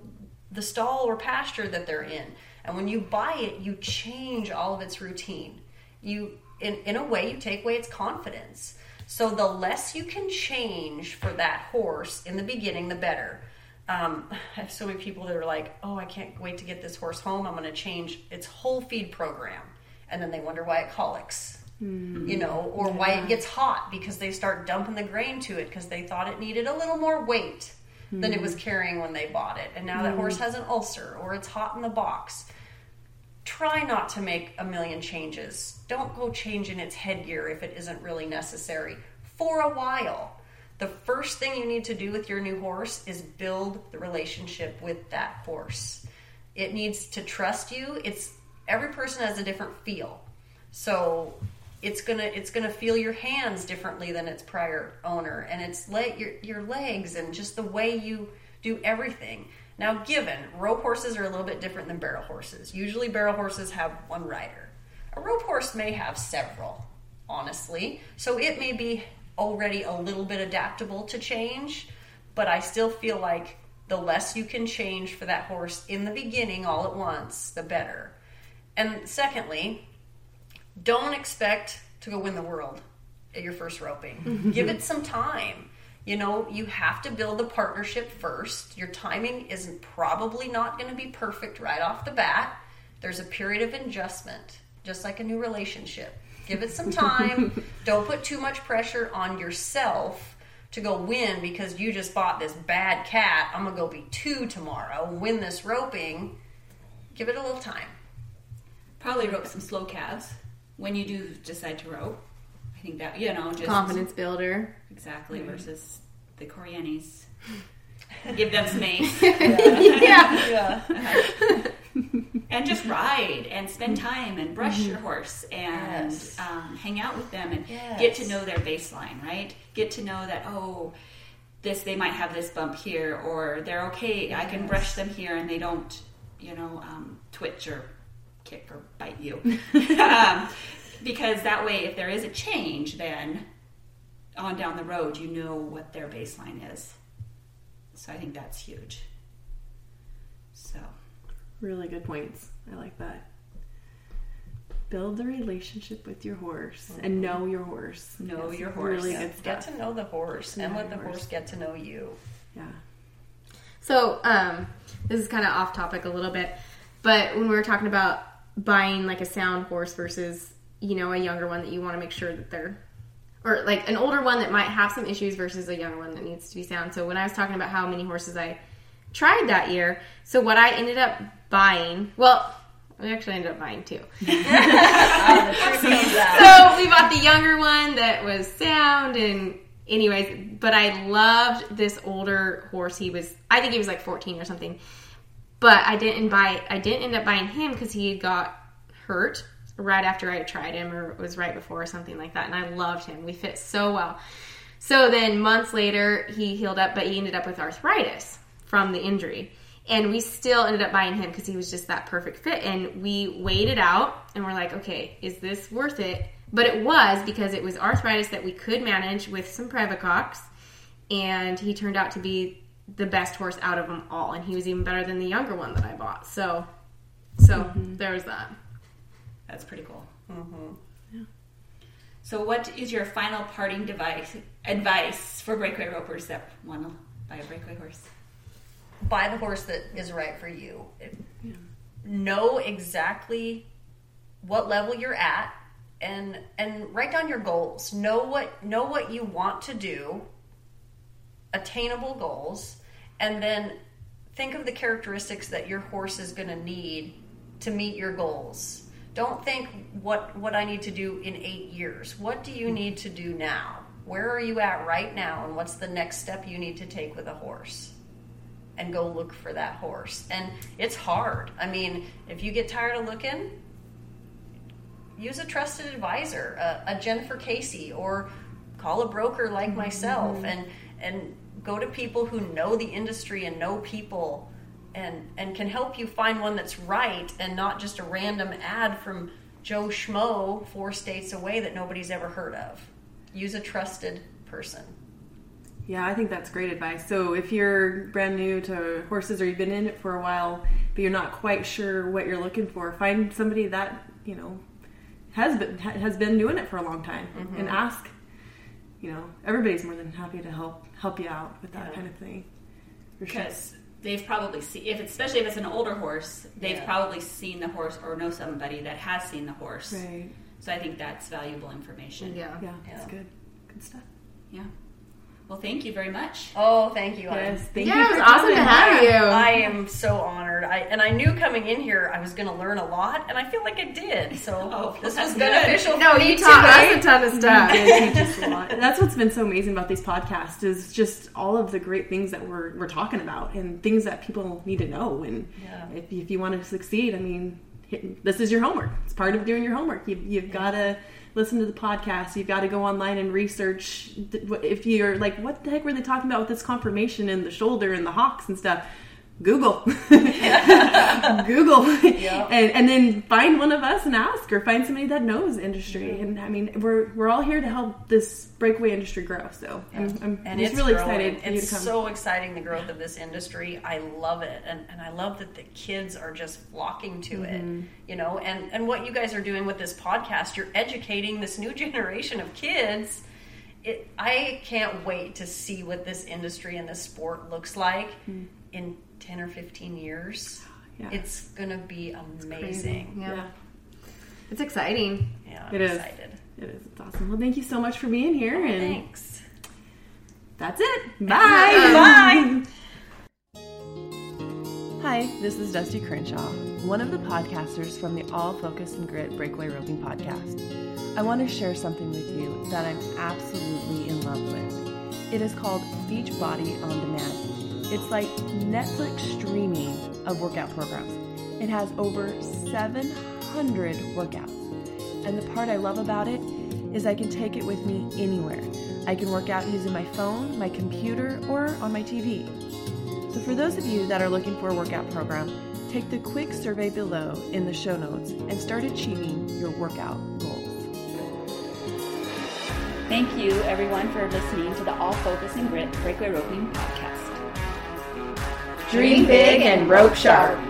the stall or pasture that they're in. And when you buy it, you change all of its routine. You in in a way you take away its confidence. So the less you can change for that horse in the beginning, the better. Um, I have so many people that are like, "Oh, I can't wait to get this horse home. I'm going to change its whole feed program," and then they wonder why it colics, you know, or why it gets hot because they start dumping the grain to it because they thought it needed a little more weight than it was hmm. carrying when they bought it, and now that hmm. horse has an ulcer or it's hot in the box. Try not to make a million changes. Don't go changing its headgear if it isn't really necessary for a while the first thing you need to do with your new horse is build the relationship with that horse. It needs to trust you. It's every person has a different feel. So it's gonna it's gonna feel your hands differently than its prior owner and its leg your your legs and just the way you do everything. Now given rope horses are a little bit different than barrel horses. Usually barrel horses have one rider. A rope horse may have several, honestly. So it may be already a little bit adaptable to change, but I still feel like the less you can change for that horse in the beginning all at once, the better. And secondly, don't expect to go win the world at your first roping. Give it some time. You know, you have to build the partnership first. Your timing isn't probably not going to be perfect right off the bat. There's a period of adjustment, just like a new relationship. Give it some time. Don't put too much pressure on yourself to go win because you just bought this bad cat. I'm going to go be two tomorrow, win this roping. Give it a little time. Probably rope some slow calves when you do decide to rope. I think that you know just Confidence builder. exactly versus the Corrientes. Give them some ace yeah. Yeah. and just ride and spend time and brush your horse and Yes. um, hang out with them and Yes. get to know their baseline, right? Get to know that oh, this they might have this bump here or they're okay. I can brush them here and they don't, you know, um, twitch or kick or bite you. um, because that way, if there is a change, then on down the road, you know what their baseline is. So I think that's huge. So Really good points. I like that. Build the relationship with your horse and know your horse. Know Yes, your horse. Really Yeah. good Get to know the horse and let the horse horse. get to know you. Yeah. So, um, this is kind of off topic a little bit, but when we were talking about buying like a sound horse versus, you know, a younger one that you want to make sure that they're, or like an older one that might have some issues versus a younger one that needs to be sound. So, when I was talking about how many horses I tried that year, so what I ended up buying, well, we actually ended up buying two. The truth comes out. so we bought the younger one that was sound and anyways but i loved this older horse he was i think he was like 14 or something but i didn't buy i didn't end up buying him because he got hurt right after i tried him or it was right before or something like that and i loved him. We fit so well. So then months later he healed up but he ended up with arthritis from the injury. And we still ended up buying him because he was just that perfect fit. And we weighed it out and we're like okay is this worth it? But it was because it was arthritis that we could manage with some Previcox and he turned out to be the best horse out of them all and he was even better than the younger one that i bought so so there was that that's pretty cool. Mm-hmm. So, what is your final parting device advice for breakaway ropers that want to buy a breakaway horse? buy the horse that is right for you. Know exactly what level you're at and and write down your goals. Know what know what you want to do. Attainable goals and then think of the characteristics that your horse is going to need to meet your goals. Don't think what what I need to do in 8 years. What do you need to do now? Where are you at right now and what's the next step you need to take with a horse? and go look for that horse. And it's hard. I mean, if you get tired of looking, use a trusted advisor, a, a Jennifer Casey, or call a broker like myself, mm-hmm. and and go to people who know the industry and know people, and and can help you find one that's right, and not just a random ad from Joe Schmo four states away that nobody's ever heard of. Use a trusted person. Yeah, I think that's great advice. So if you're brand new to horses or you've been in it for a while, but you're not quite sure what you're looking for, find somebody that you know has been has been doing it for a long time mm-hmm. and ask. You know, everybody's more than happy to help help you out with that Yeah. kind of thing. For sure. Because they've probably seen, if it's, especially if it's an older horse, they've Yeah. probably seen the horse or know somebody that has seen the horse. Right. So I think that's valuable information. yeah Yeah, that's good. Good stuff. Yeah. Well, thank you very much. Oh, thank you. Anna. Yes, thank yeah you it was awesome to have you I am so honored. I and I knew coming in here I was going to learn a lot, and I feel like I did. So Oh, this was good. beneficial. no for me you taught today. us a ton of stuff It a lot. That's what's been so amazing about these podcasts is just all of the great things that we're we're talking about and things that people need to know. And Yeah. if, if you want to succeed, I mean, hit, this is your homework. It's part of doing your homework. You, you've got to listen to the podcast. You've got to go online and research. If you're like, what the heck were they talking about with this confirmation and the shoulder and the hawks and stuff? Google, Google, and and then find one of us and ask, or find somebody that knows industry. And I mean, we're we're all here to help this breakaway industry grow. So I'm, I'm and just it's really growing. excited for you to It's so exciting the growth of this industry. I love it, and and I love that the kids are just flocking to Mm-hmm. it. You know, and and what you guys are doing with this podcast, you're educating this new generation of kids. It, I can't wait to see what this industry and this sport looks like in ten or fifteen years. Yeah. It's gonna be amazing. yeah. yeah, it's exciting Yeah, I'm It is. excited. it is. It's awesome. Well, thank you so much for being here, oh, and Thanks. that's it. Bye. Bye. Hi, this is Dusti Crenshaw, one of the podcasters from the All Focus and Grit Breakaway Roping podcast. I want to share something with you that I'm absolutely in love with. It is called Beachbody on Demand. It's like Netflix streaming of workout programs. It has over 700 workouts. And the part I love about it is I can take it with me anywhere. I can work out using my phone, my computer, or on my TV. So, for those of you that are looking for a workout program, Take the quick survey below in the show notes and start achieving your workout goals. Thank you, everyone, for listening to the All Focus and Grit Breakaway Roping podcast. Dream big and rope sharp.